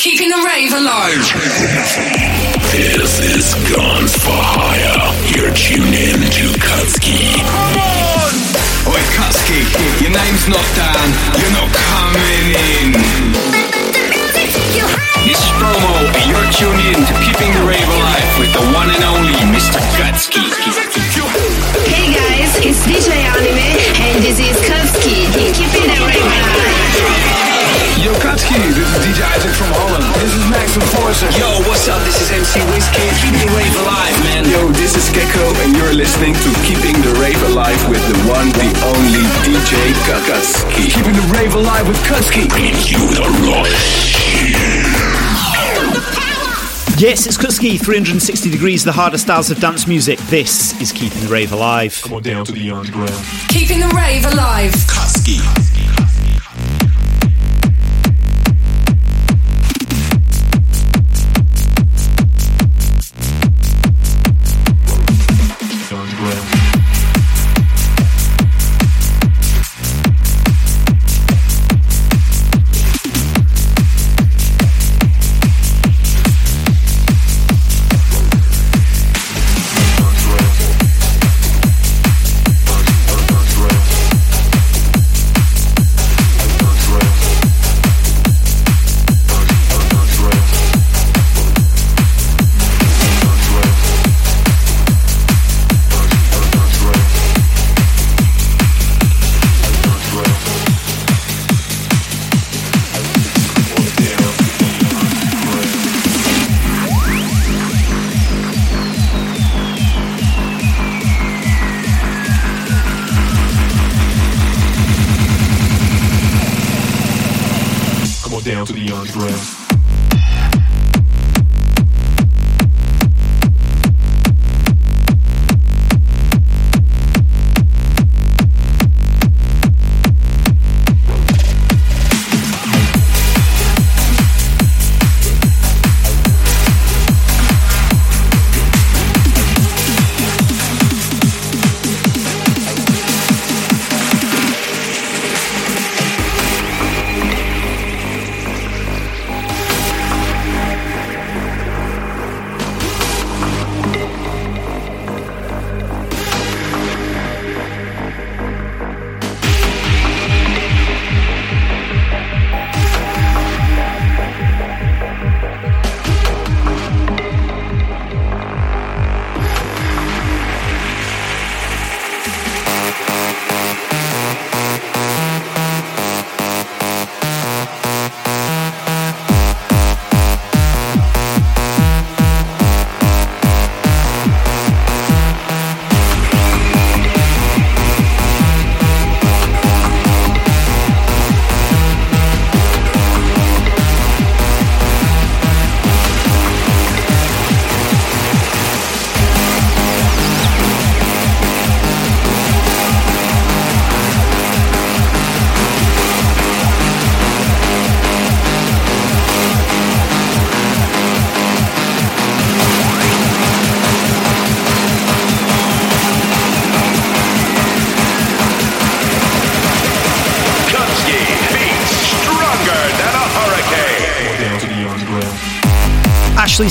Keeping the rave alive. This is Guns for Hire. You're tuned in to Kutski. Come on! Oi, Kutski, your name's not Dan. You're not coming in. It's Stromo, and you're tuned in to Keeping the Rave Alive with the one and only Mr. Kutski. Hey guys, it's DJ Anime, and this is DJ Isaac from Holland. This is Max from Forza. Yo, what's up? This is MC Whiskey. Keeping the Rave Alive, man. Yo, this is Gecko, and you're listening to Keeping the Rave Alive with the one, the only DJ Kutski. Keeping the Rave Alive with Kutski. Brings you the rush. Yes, it's Kutski, 360 degrees, the hardest styles of dance music. This is Keeping the Rave Alive. Come on down to the underground. Keeping the rave alive. Kutski.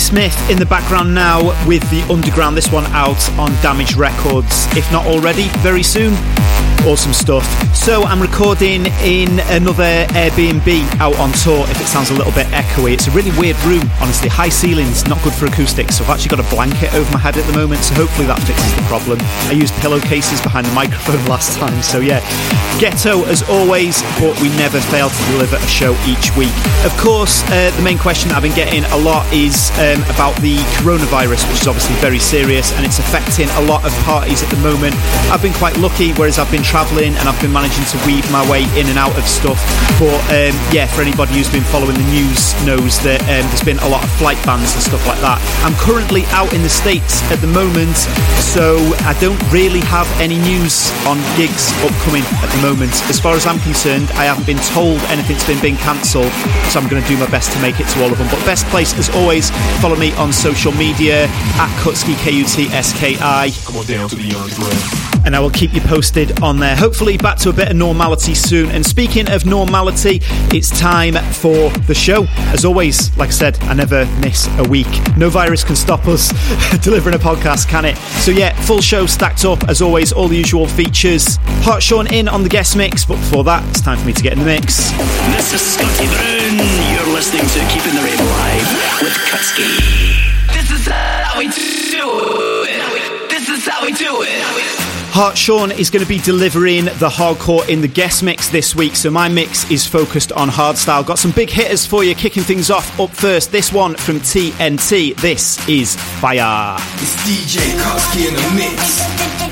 Smith in the background now with the Underground. This one out on Damage Records. If not already, very soon. Awesome stuff. So I'm recording in another Airbnb out on tour. If it sounds a little bit echoey, it's a really weird room. Honestly, high ceilings, not good for acoustics. So I've actually got a blanket over my head at the moment. So hopefully that fixes the problem. I used pillowcases behind the microphone last time. So yeah, ghetto as always, but we never fail to deliver a show each week. Of course, uh, the main question I've been getting a lot is um, about the coronavirus, which is obviously very serious and it's affecting a lot of parties at the moment. I've been quite lucky, whereas I've been travelling and I've been managing to weave my way in and out of stuff. But um, yeah, for anybody who's been following the news, knows that um, there's been a lot of flight bans and stuff like that. I'm currently out in the States at the moment, so I don't really have any news on gigs upcoming at the moment. As far as I'm concerned, I haven't been told anything's been being cancelled, so I'm going to do my best to make it to all of them. But best place, as always, follow me on social media at Kutski, K U T S K I. Come on down to the underground. And I will keep you posted on there. Hopefully, back to a bit of normality soon. And speaking of normality, it's time for the show. As always, like I said, I never miss a week. No virus can stop us delivering a podcast, can it? So, yeah, full show stacked up. As always, all the usual features. Hartshorn in on the guest mix, but before that, it's time for me to get in the mix. This is Scotty Brown. You're listening to Keeping the Rave Alive with Kutski. This is how we do it. This is how we do it. Hartshorn is going to be delivering the hardcore in the guest mix this week, so my mix is focused on hardstyle. Got some big hitters for you, kicking things off. Up first, this one from TNT. This is Fire. It's DJ Kutski in the mix.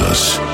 Us.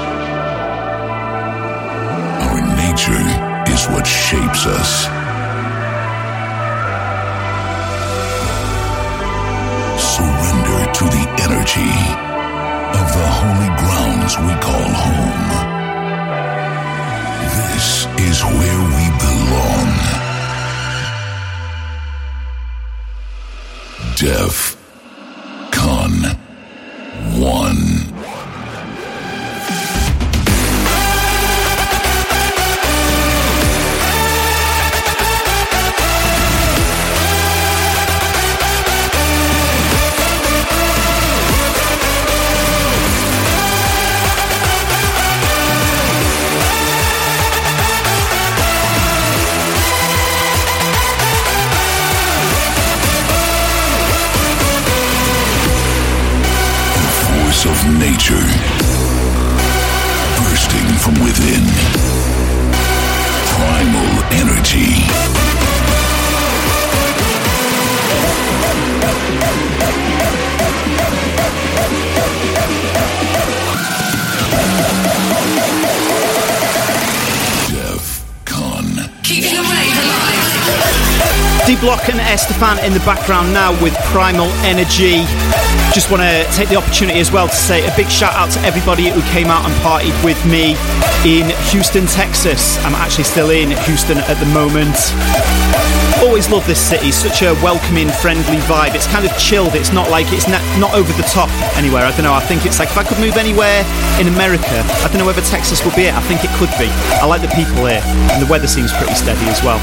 Estefan in the background now with Primal Energy. Just want to take the opportunity as well to say a big shout out to everybody who came out and partied with me in Houston, Texas. I'm actually still in Houston at the moment. Always love this city, such a welcoming, friendly vibe. It's kind of chilled. It's not like it's not, not over the top anywhere. I don't know. I think it's like if I could move anywhere in America, I don't know whether Texas would be it. I think it could be. I like the people here, and the weather seems pretty steady as well.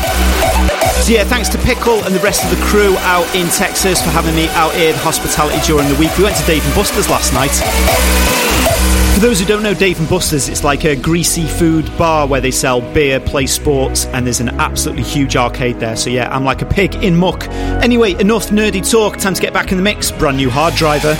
So yeah, thanks to Pickle and the rest of the crew out in Texas for having me out here, the hospitality during the week. We went to Dave and Buster's last night. For those who don't know Dave and Buster's, it's like a greasy food bar where they sell beer, play sports, and there's an absolutely huge arcade there. So yeah, I'm like a pig in muck. Anyway, enough nerdy talk. Time to get back in the mix. Brand new hard driver.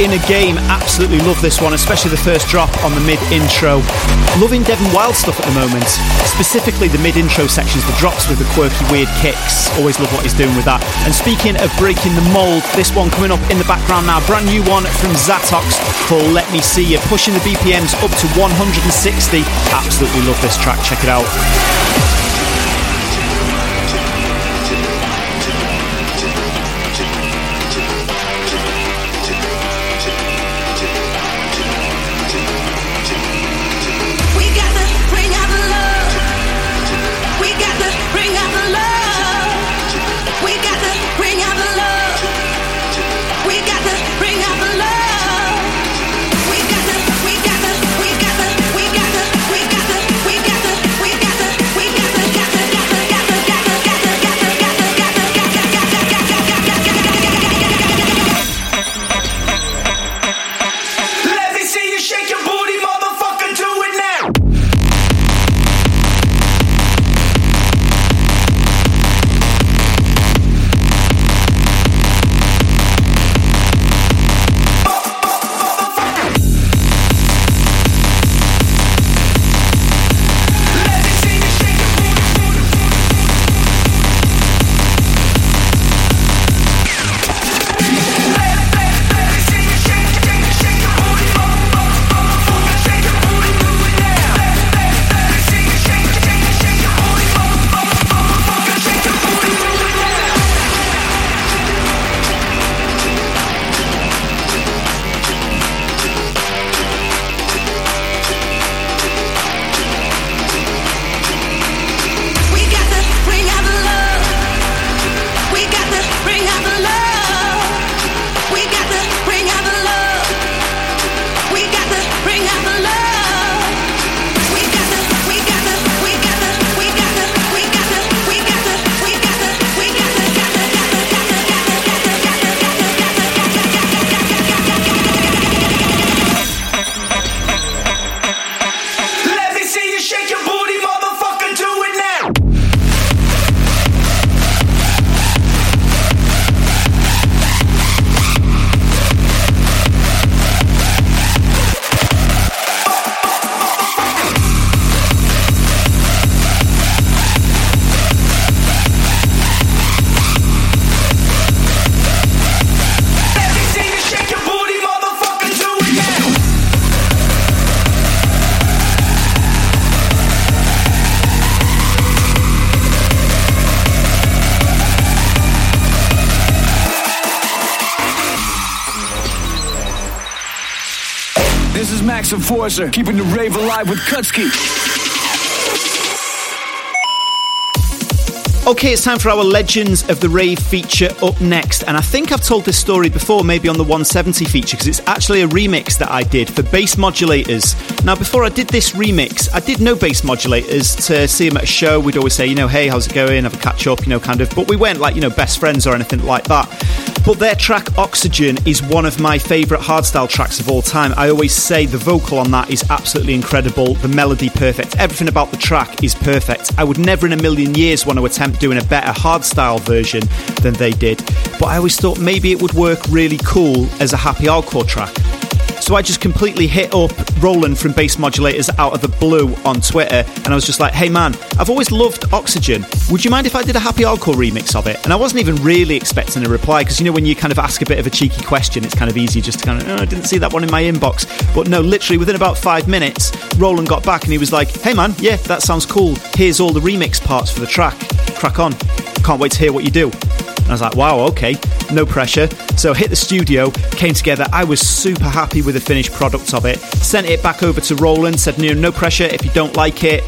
In a Game. Absolutely love this one, especially the first drop on the mid intro. Loving Devin Wild stuff at the moment, specifically the mid intro sections, the drops with the quirky, weird kicks. Always love what he's doing with that. And speaking of breaking the mold, this one coming up in the background now, brand new one from Zatox called Let Me See You, pushing the BPMs up to 160. Absolutely love this track, check it out. Max Enforcer, keeping the rave alive with Kutski. Okay, it's time for our Legends of the Rave feature up next. And I think I've told this story before, maybe on the 170 feature, because it's actually a remix that I did for bass modulators. Now, before I did this remix, I did know bass modulators to see them at a show. We'd always say, you know, hey, how's it going? Have a catch up, you know, kind of. But we weren't like, you know, best friends or anything like that. But their track Oxygen is one of my favourite hardstyle tracks of all time. I always say the vocal on that is absolutely incredible, the melody perfect, everything about the track is perfect. I would never in a million years want to attempt doing a better hardstyle version than they did, but I always thought maybe it would work really cool as a happy hardcore track. So I just completely hit up Roland from Bass Modulators out of the blue on Twitter, and I was just like, hey man, I've always loved Oxygen. Would you mind if I did a happy hardcore remix of it? And I wasn't even really expecting a reply, because you know, when you kind of ask a bit of a cheeky question, it's kind of easy just to kind of, oh, I didn't see that one in my inbox. But no, literally within about five minutes, Roland got back and he was like, hey man, yeah, that sounds cool. Here's all the remix parts for the track. Crack on. Can't wait to hear what you do. I was like, wow, okay, no pressure. So hit the studio, came together. I was super happy with the finished product of it. Sent it back over to Roland, said, no, no pressure. If you don't like it,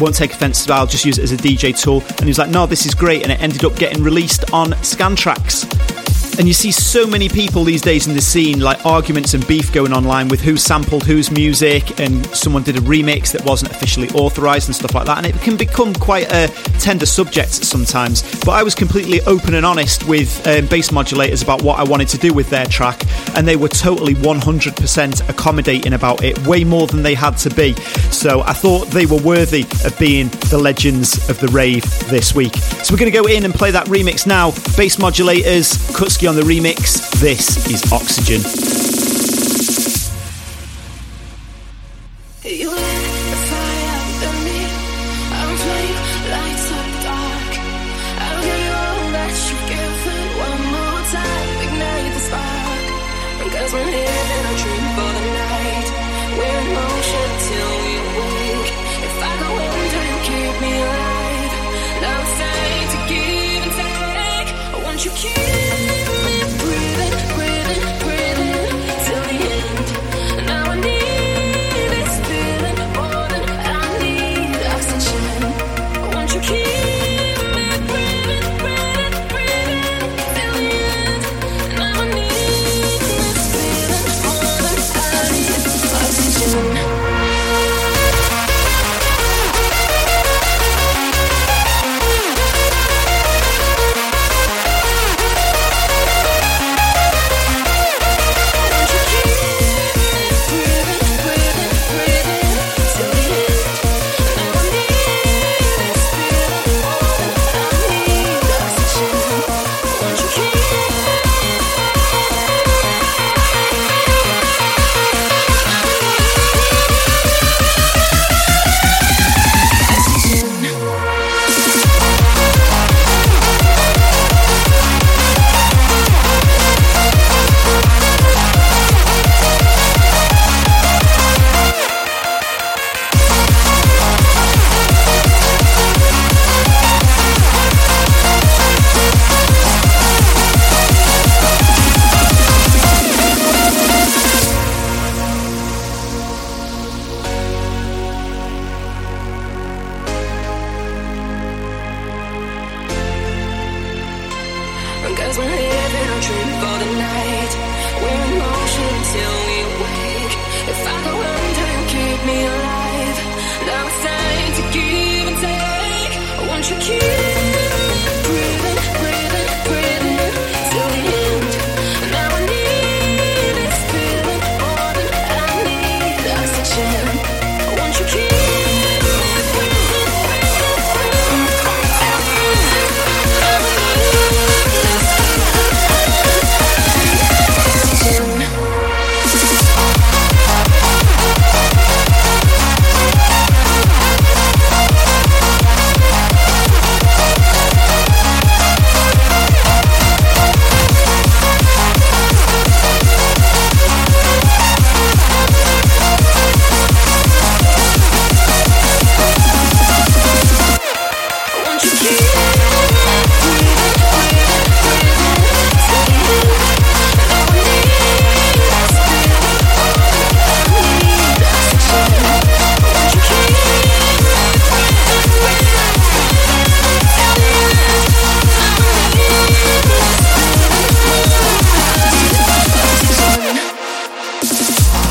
won't take offense. I'll just use it as a DJ tool. And he was like, no, this is great. And it ended up getting released on Scantraxx. And you see so many people these days in the scene, like arguments and beef going online with who sampled whose music, and someone did a remix that wasn't officially authorized and stuff like that. And it can become quite a tender subject sometimes. But I was completely open and honest with um, bass modulators about what I wanted to do with their track, and they were totally 100% accommodating about it, way more than they had to be. So I thought they were worthy of being the legends of the rave this week. So we're going to go in and play that remix now. Bass modulators, Kutski on the remix. This is Oxygen. keep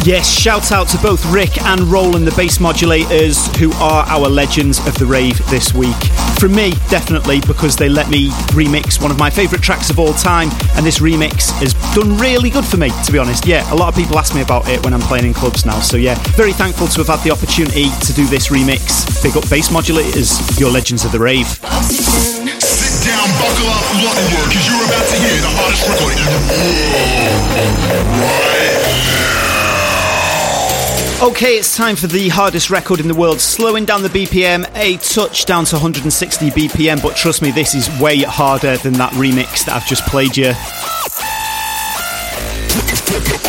Yes, shout out to both Rick and Roland, the bass modulators, who are our legends of the rave this week. From me, definitely, because they let me remix one of my favourite tracks of all time, and this remix has done really good for me, to be honest. Yeah, a lot of people ask me about it when I'm playing in clubs now, so yeah, very thankful to have had the opportunity to do this remix. Big up bass modulators, your legends of the rave. Sit down, buckle up, work, because you're about to hear the hottest in the world. Right Okay, it's time for the hardest record in the world. Slowing down the BPM a touch down to 160 BPM, but trust me, this is way harder than that remix that I've just played you.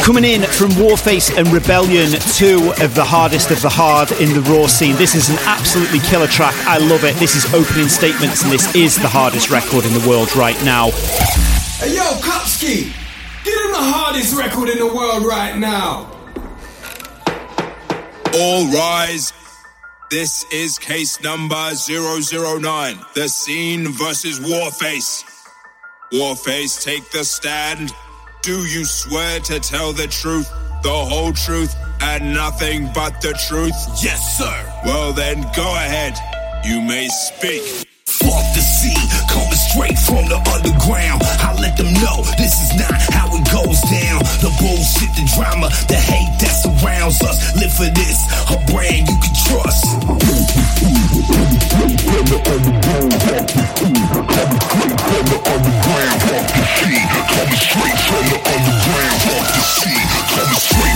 Coming in from Warface and Rebellion, two of the hardest of the hard in the raw scene. This is an absolutely killer track. I love it. This is opening statements, and this is the hardest record in the world right now. Hey, yo, Kutski, get him the hardest record in the world right now. All rise. This is case number 009. The scene versus Warface. Warface, take the stand. Do you swear to tell the truth, the whole truth, and nothing but the truth? Yes, sir. Well, then go ahead. You may speak. Fuck the sea, coming straight from the underground. I let them know this is not how it goes down. The bullshit, the drama, the hate that surrounds us. Live for this, a brand you can trust. Coming straight from the underground, fuck the sea. Coming straight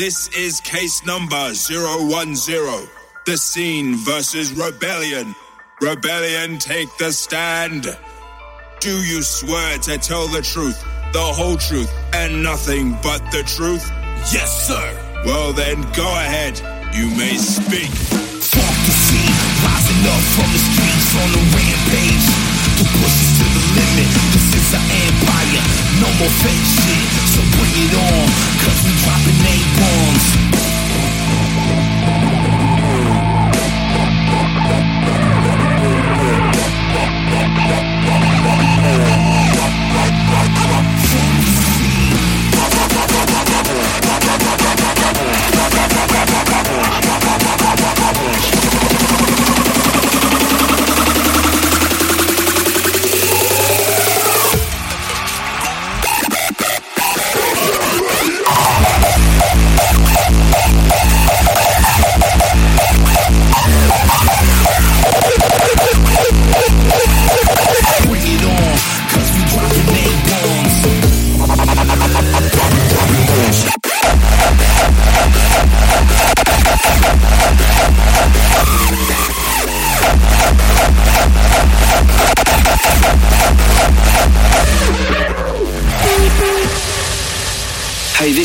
This is case number 010. The scene versus rebellion. Rebellion, take the stand. Do you swear to tell the truth, the whole truth, and nothing but the truth? Yes, sir. Well, then go ahead. You may speak. Fuck the sea, rising up from the streets on the rampage. To push us to the limit, this is our empire. No more fake shit, so bring it on. Cause we dropping A-bombs.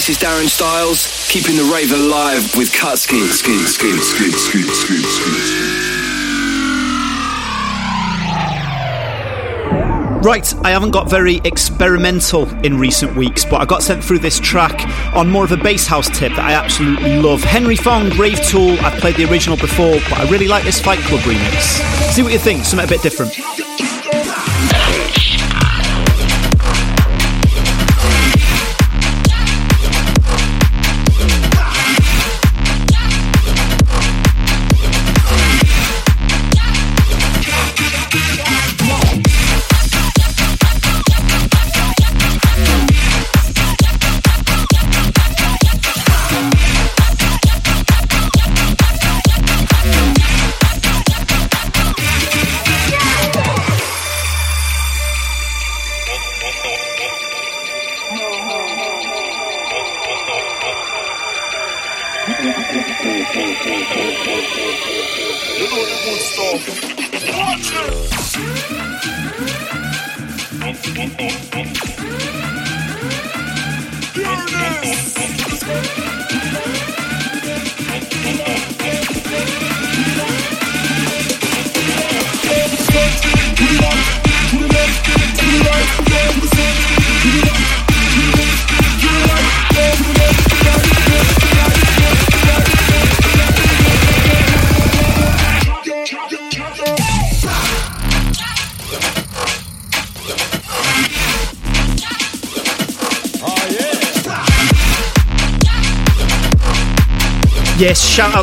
This is Darren Styles, keeping the rave alive with skin, skin. Right, I haven't got very experimental in recent weeks, but I got sent through this track on more of a bass house tip that I absolutely love. Henry Fong, Rave Tool, I've played the original before, but I really like this Fight Club remix. See what you think, something a bit different.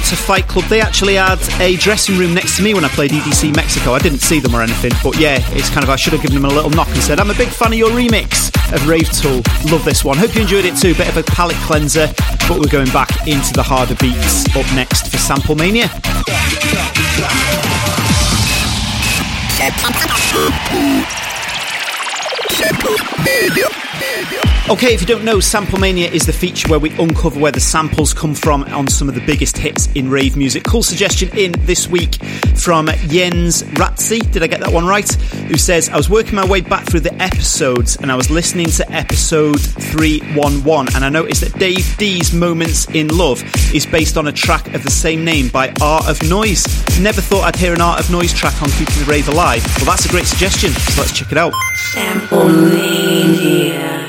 Out to Fight Club. They actually had a dressing room next to me when I played EDC Mexico. I didn't see them or anything, but yeah, it's kind of I should have given them a little knock and said, I'm a big fan of your remix of Rave Tool. Love this one. Hope you enjoyed it too. Bit of a palate cleanser, but we're going back into the harder beats up next for Sample Mania. Okay, if you don't know, Sample Mania is the feature where we uncover where the samples come from on some of the biggest hits in rave music. Cool suggestion in this week from Jens Ratzi, did I get that one right? Who says, I was working my way back through the episodes and I was listening to episode 311 and I noticed that Dave D's Moments in Love is based on a track of the same name by Art of Noise. Never thought I'd hear an Art of Noise track on Keeping the Rave Alive. Well, that's a great suggestion, so let's check it out. Sample Mania.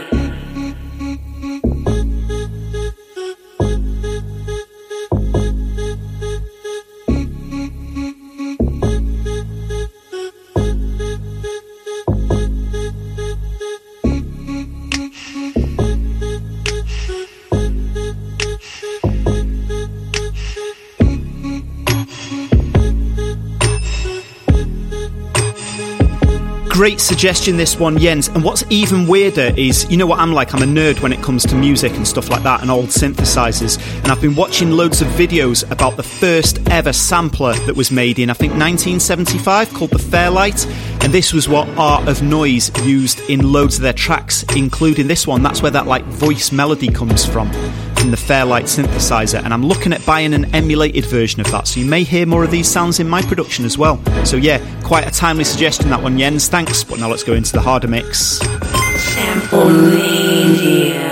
Great suggestion, this one, Jens. And what's even weirder is, you know what I'm like? I'm a nerd when it comes to music and stuff like that and old synthesizers. And I've been watching loads of videos about the first ever sampler that was made in, I think, 1975 called the Fairlight. And this was what Art of Noise used in loads of their tracks, including this one. That's where that like voice melody comes from, from the Fairlight synthesizer. And I'm looking at buying an emulated version of that. So you may hear more of these sounds in my production as well. So yeah, quite a timely suggestion that one, Jens. Thanks. But now let's go into the harder mix. Sample Mania.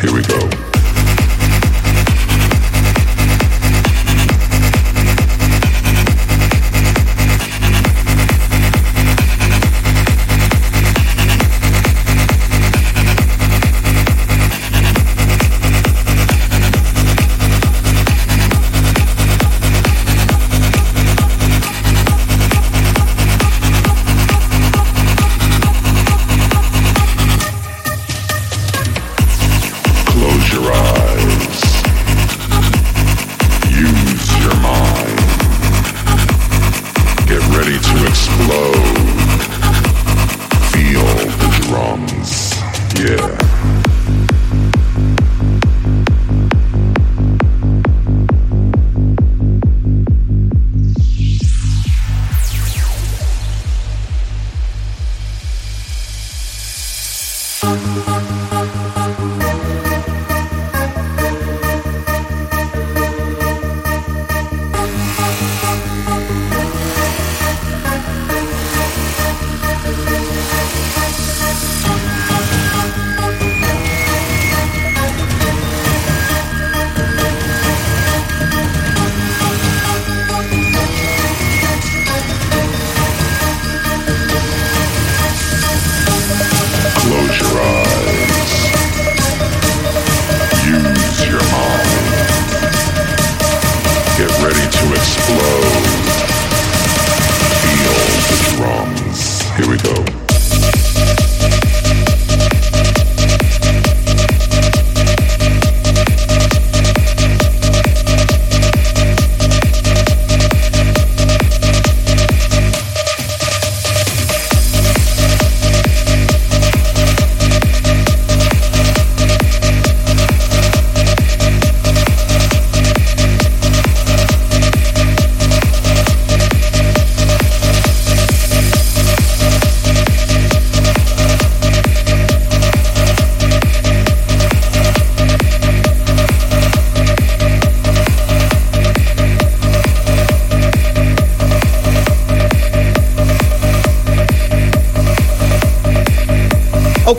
Here we go.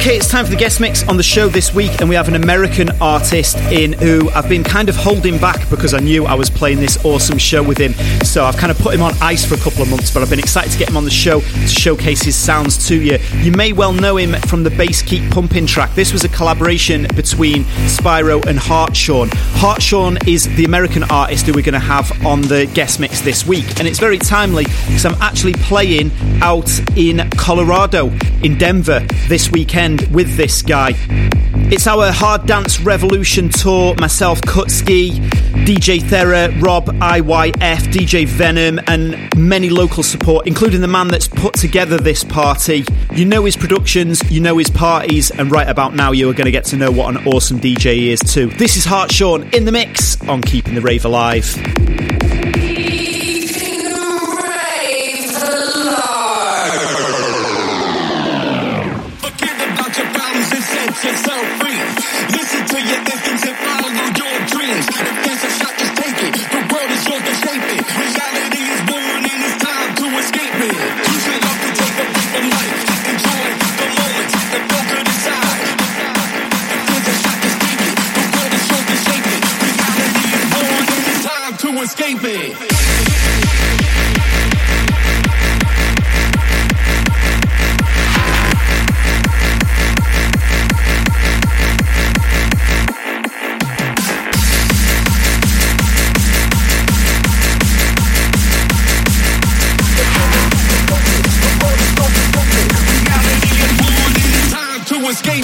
Okay, it's time for the guest mix on the show this week, and we have an American artist in who I've been kind of holding back because I knew I was playing this awesome show with him. So I've kind of put him on ice for a couple of months, but I've been excited to get him on the show to showcase his sounds to you. You may well know him from the Bass Keep Pumping track. This was a collaboration between Spyro and Hartshorn. Hartshorn is the American artist who we're going to have on the guest mix this week, and it's very timely because I'm actually playing out in Colorado, in Denver, this weekend with this guy. It's our Hard Dance Revolution tour. Myself, Kutski, DJ Thera, Rob, IYF, DJ Venom, and many local support, including the man that's put together this party. You know his productions, you know his parties, and right about now you are going to get to know what an awesome DJ he is too. This is Hartshorn in the mix on Keeping the Rave Alive.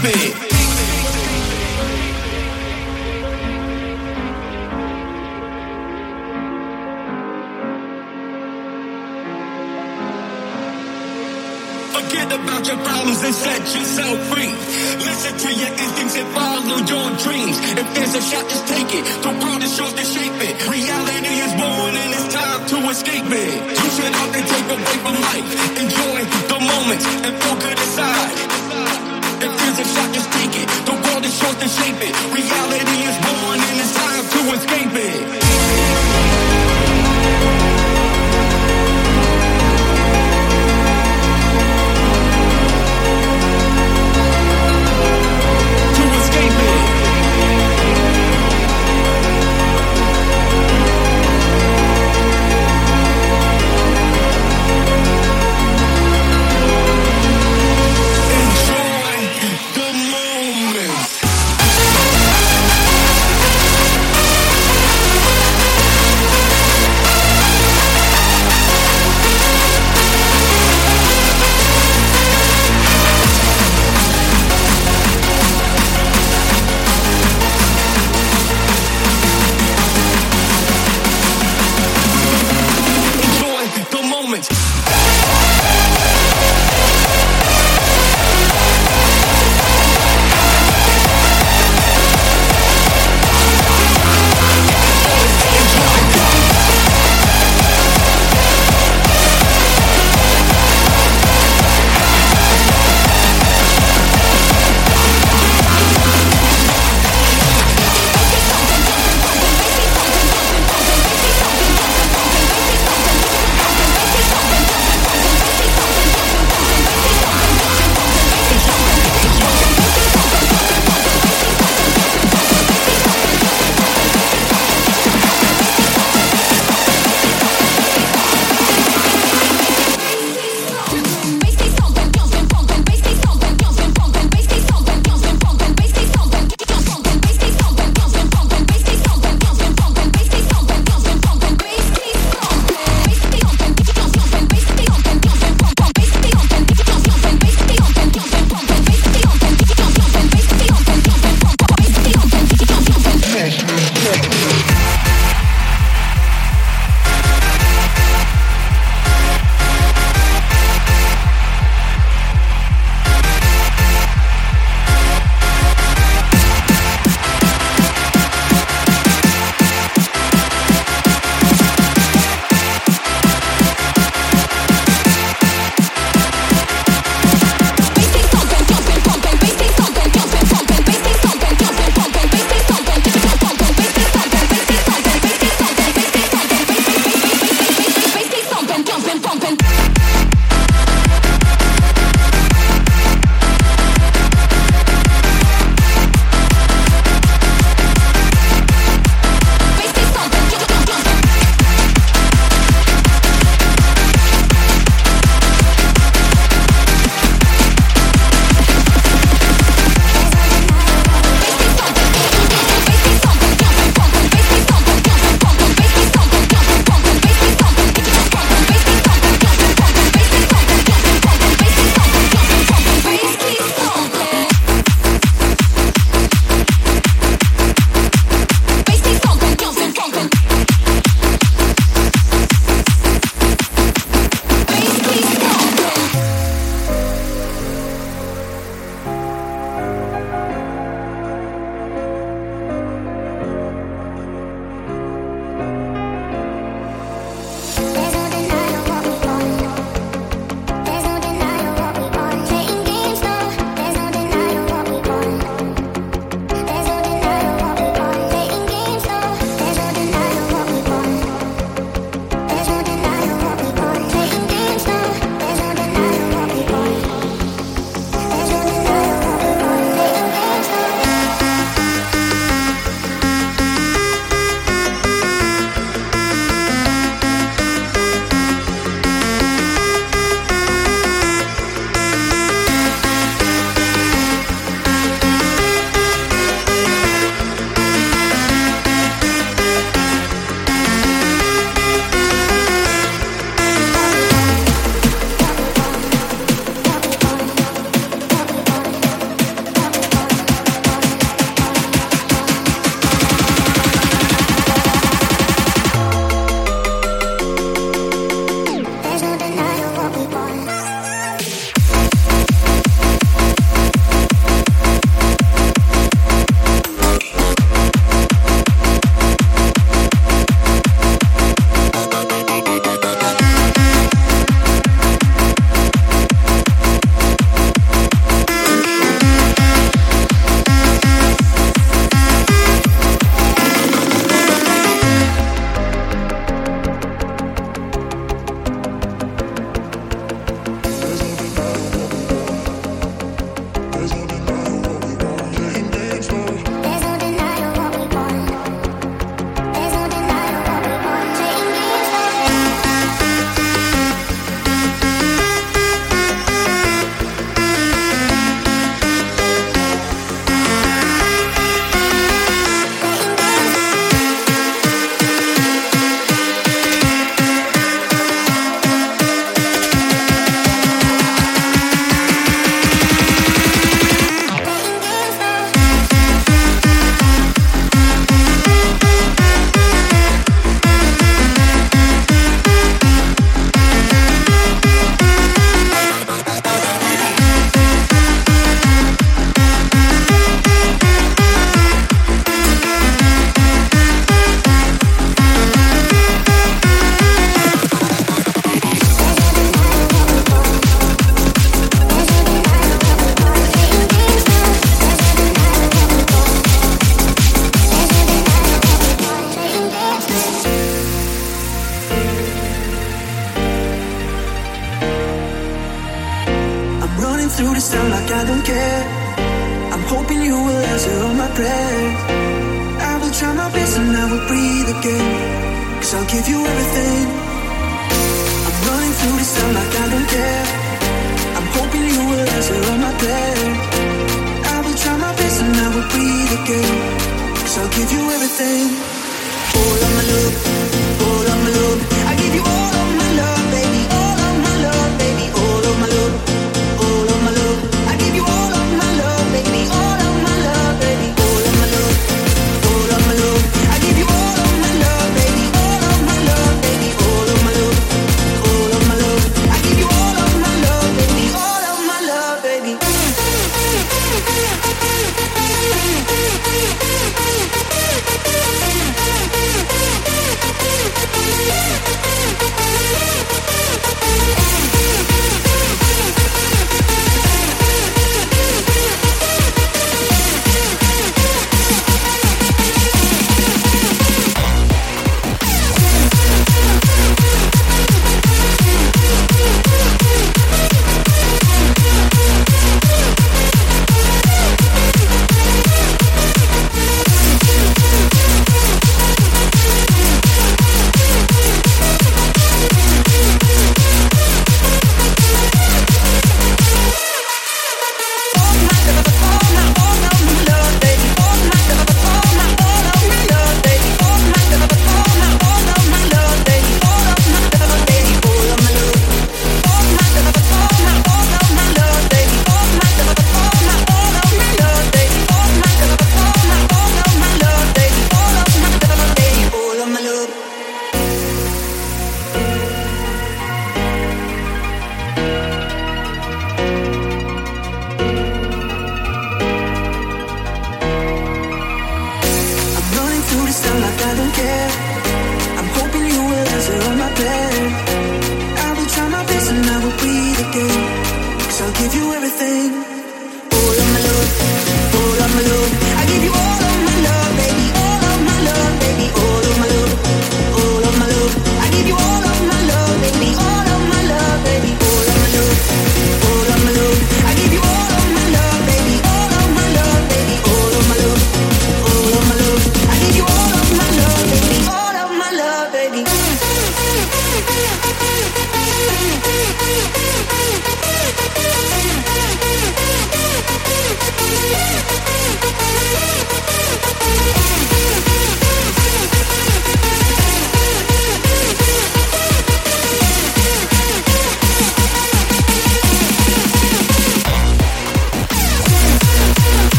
Forget about your problems and set yourself free. Listen to your instincts and follow your dreams. If there's a shot, just take it. The is yours to shape it. Reality is and it's time to escape it. You should have to take a break from life. Enjoy the moments and feel good a shot, just take it. The world is short to shape it. Reality is born and it's time to escape it.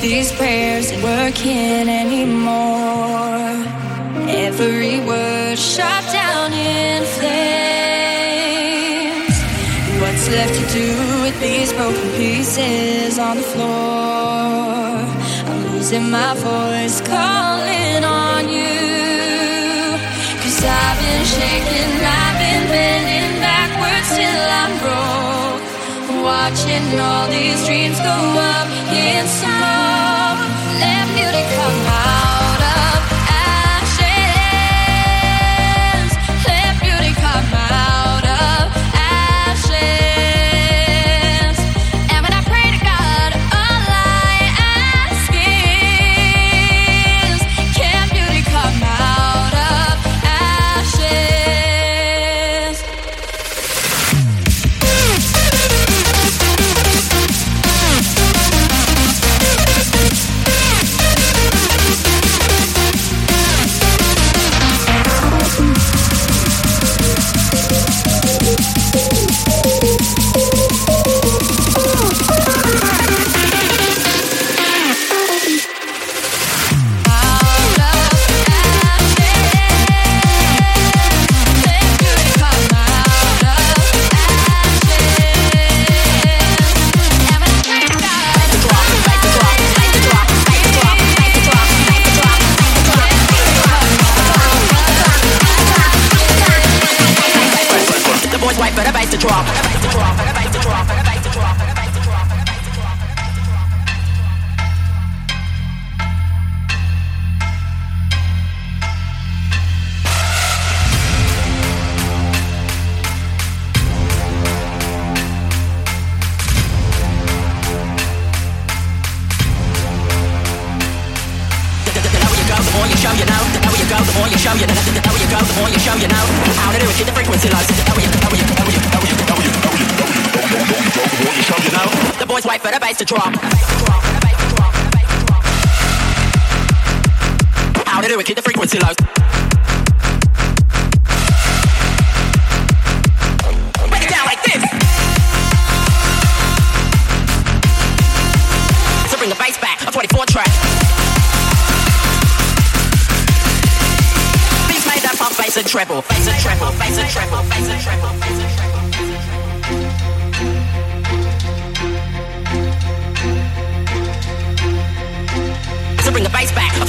These prayers working anymore. Every word shot down in flames. What's left to do with these broken pieces on the floor? I'm losing my voice, calling on you. Cause I've been shaking, I've been bending backwards till I'm broke. Watching all these dreams go up in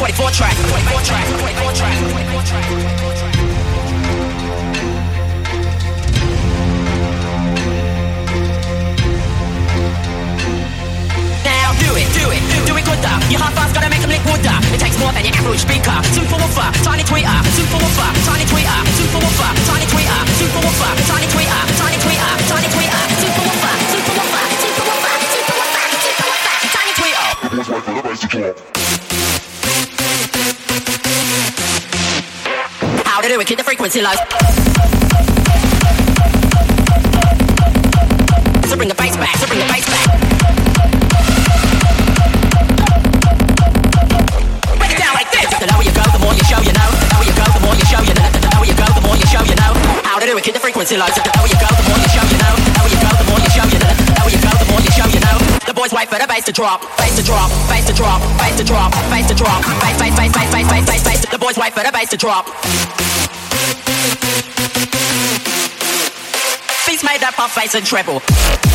24 track, 24 track, 24 track, 24 track, do it, do it, do it good up. Your hard five's gotta make them lick wood up. It takes more than your average speaker. Two for woofer, tiny tweeter. Two for woofer, tiny tweeter. Two for woofer, tiny tweeter. Two for woofer, tiny tweeter. Tiny tweeter, tiny tweeter. Two for woofer, two for woofer, two for woofer, two for woofer, two for woofer, tiny tweeter. Everyone's right for the bass to drop. Do it? Keep the frequency low. So bring the bass back, so bring the bass back. Break it down like this. The lower you go, the more you show you know. The lower you go, the more you show you know. The lower you go, the more you show you know. How to do it? Keep the frequency low. The lower you go, the more you show you know. The lower you go, the more you show you know. The lower you go, the more you show you know. The boys wait for the bass to drop, bass to drop, bass to drop, bass to drop, bass to drop, bass, bass, bass, bass, bass, bass, bass, bass. The boys wait for the bass to drop. That pump, bass and treble.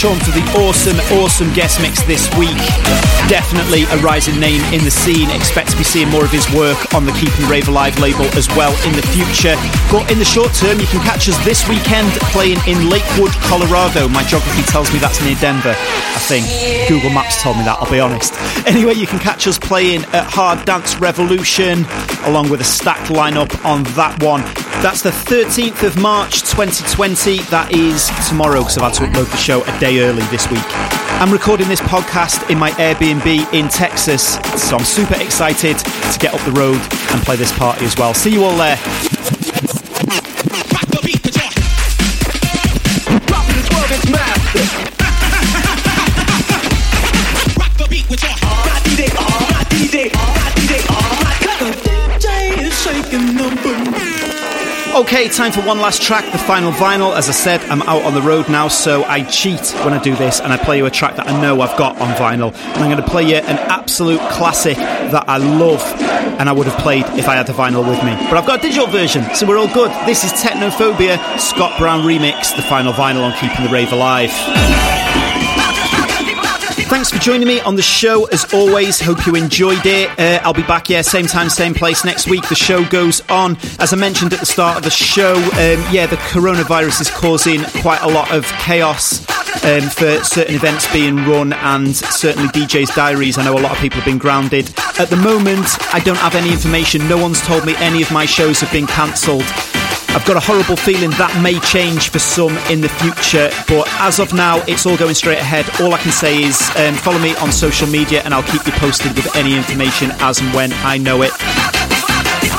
Sean for the awesome, awesome guest mix this week. Definitely a rising name in the scene. Expect to be seeing more of his work on the Keeping the Rave Alive label as well in the future. But in the short term, you can catch us this weekend playing in Lakewood, Colorado. My geography tells me that's near Denver, I think. Google Maps told me that, I'll be honest. Anyway, you can catch us playing at Hard Dance Revolution, along with a stacked lineup on that one. That's the 13th of March 2020. That is tomorrow because I've had to upload the show a day early this week. I'm recording this podcast in my Airbnb in Texas, so I'm super excited to get up the road and play this party as well. See you all there. Okay, time for one last track, the final vinyl. As I said, I'm out on the road now, so I cheat when I do this and I play you a track that I know I've got on vinyl. And I'm going to play you an absolute classic that I love and I would have played if I had the vinyl with me. But I've got a digital version, so we're all good. This is Technophobia, Scott Brown remix, the final vinyl on Keeping the Rave Alive. Thanks for joining me on the show as always. Hope you enjoyed it. Uh, I'll be back, yeah, same time, same place next week. The show goes on. As I mentioned at the start of the show, um, yeah, the coronavirus is causing quite a lot of chaos um, for certain events being run and certainly DJ's diaries. I know a lot of people have been grounded. At the moment, I don't have any information. No one's told me any of my shows have been cancelled. I've got a horrible feeling that may change for some in the future, but as of now, it's all going straight ahead. All I can say is um, follow me on social media and I'll keep you posted with any information as and when I know it.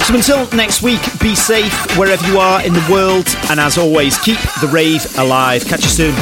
So until next week, be safe wherever you are in the world, and as always, keep the rave alive. Catch you soon.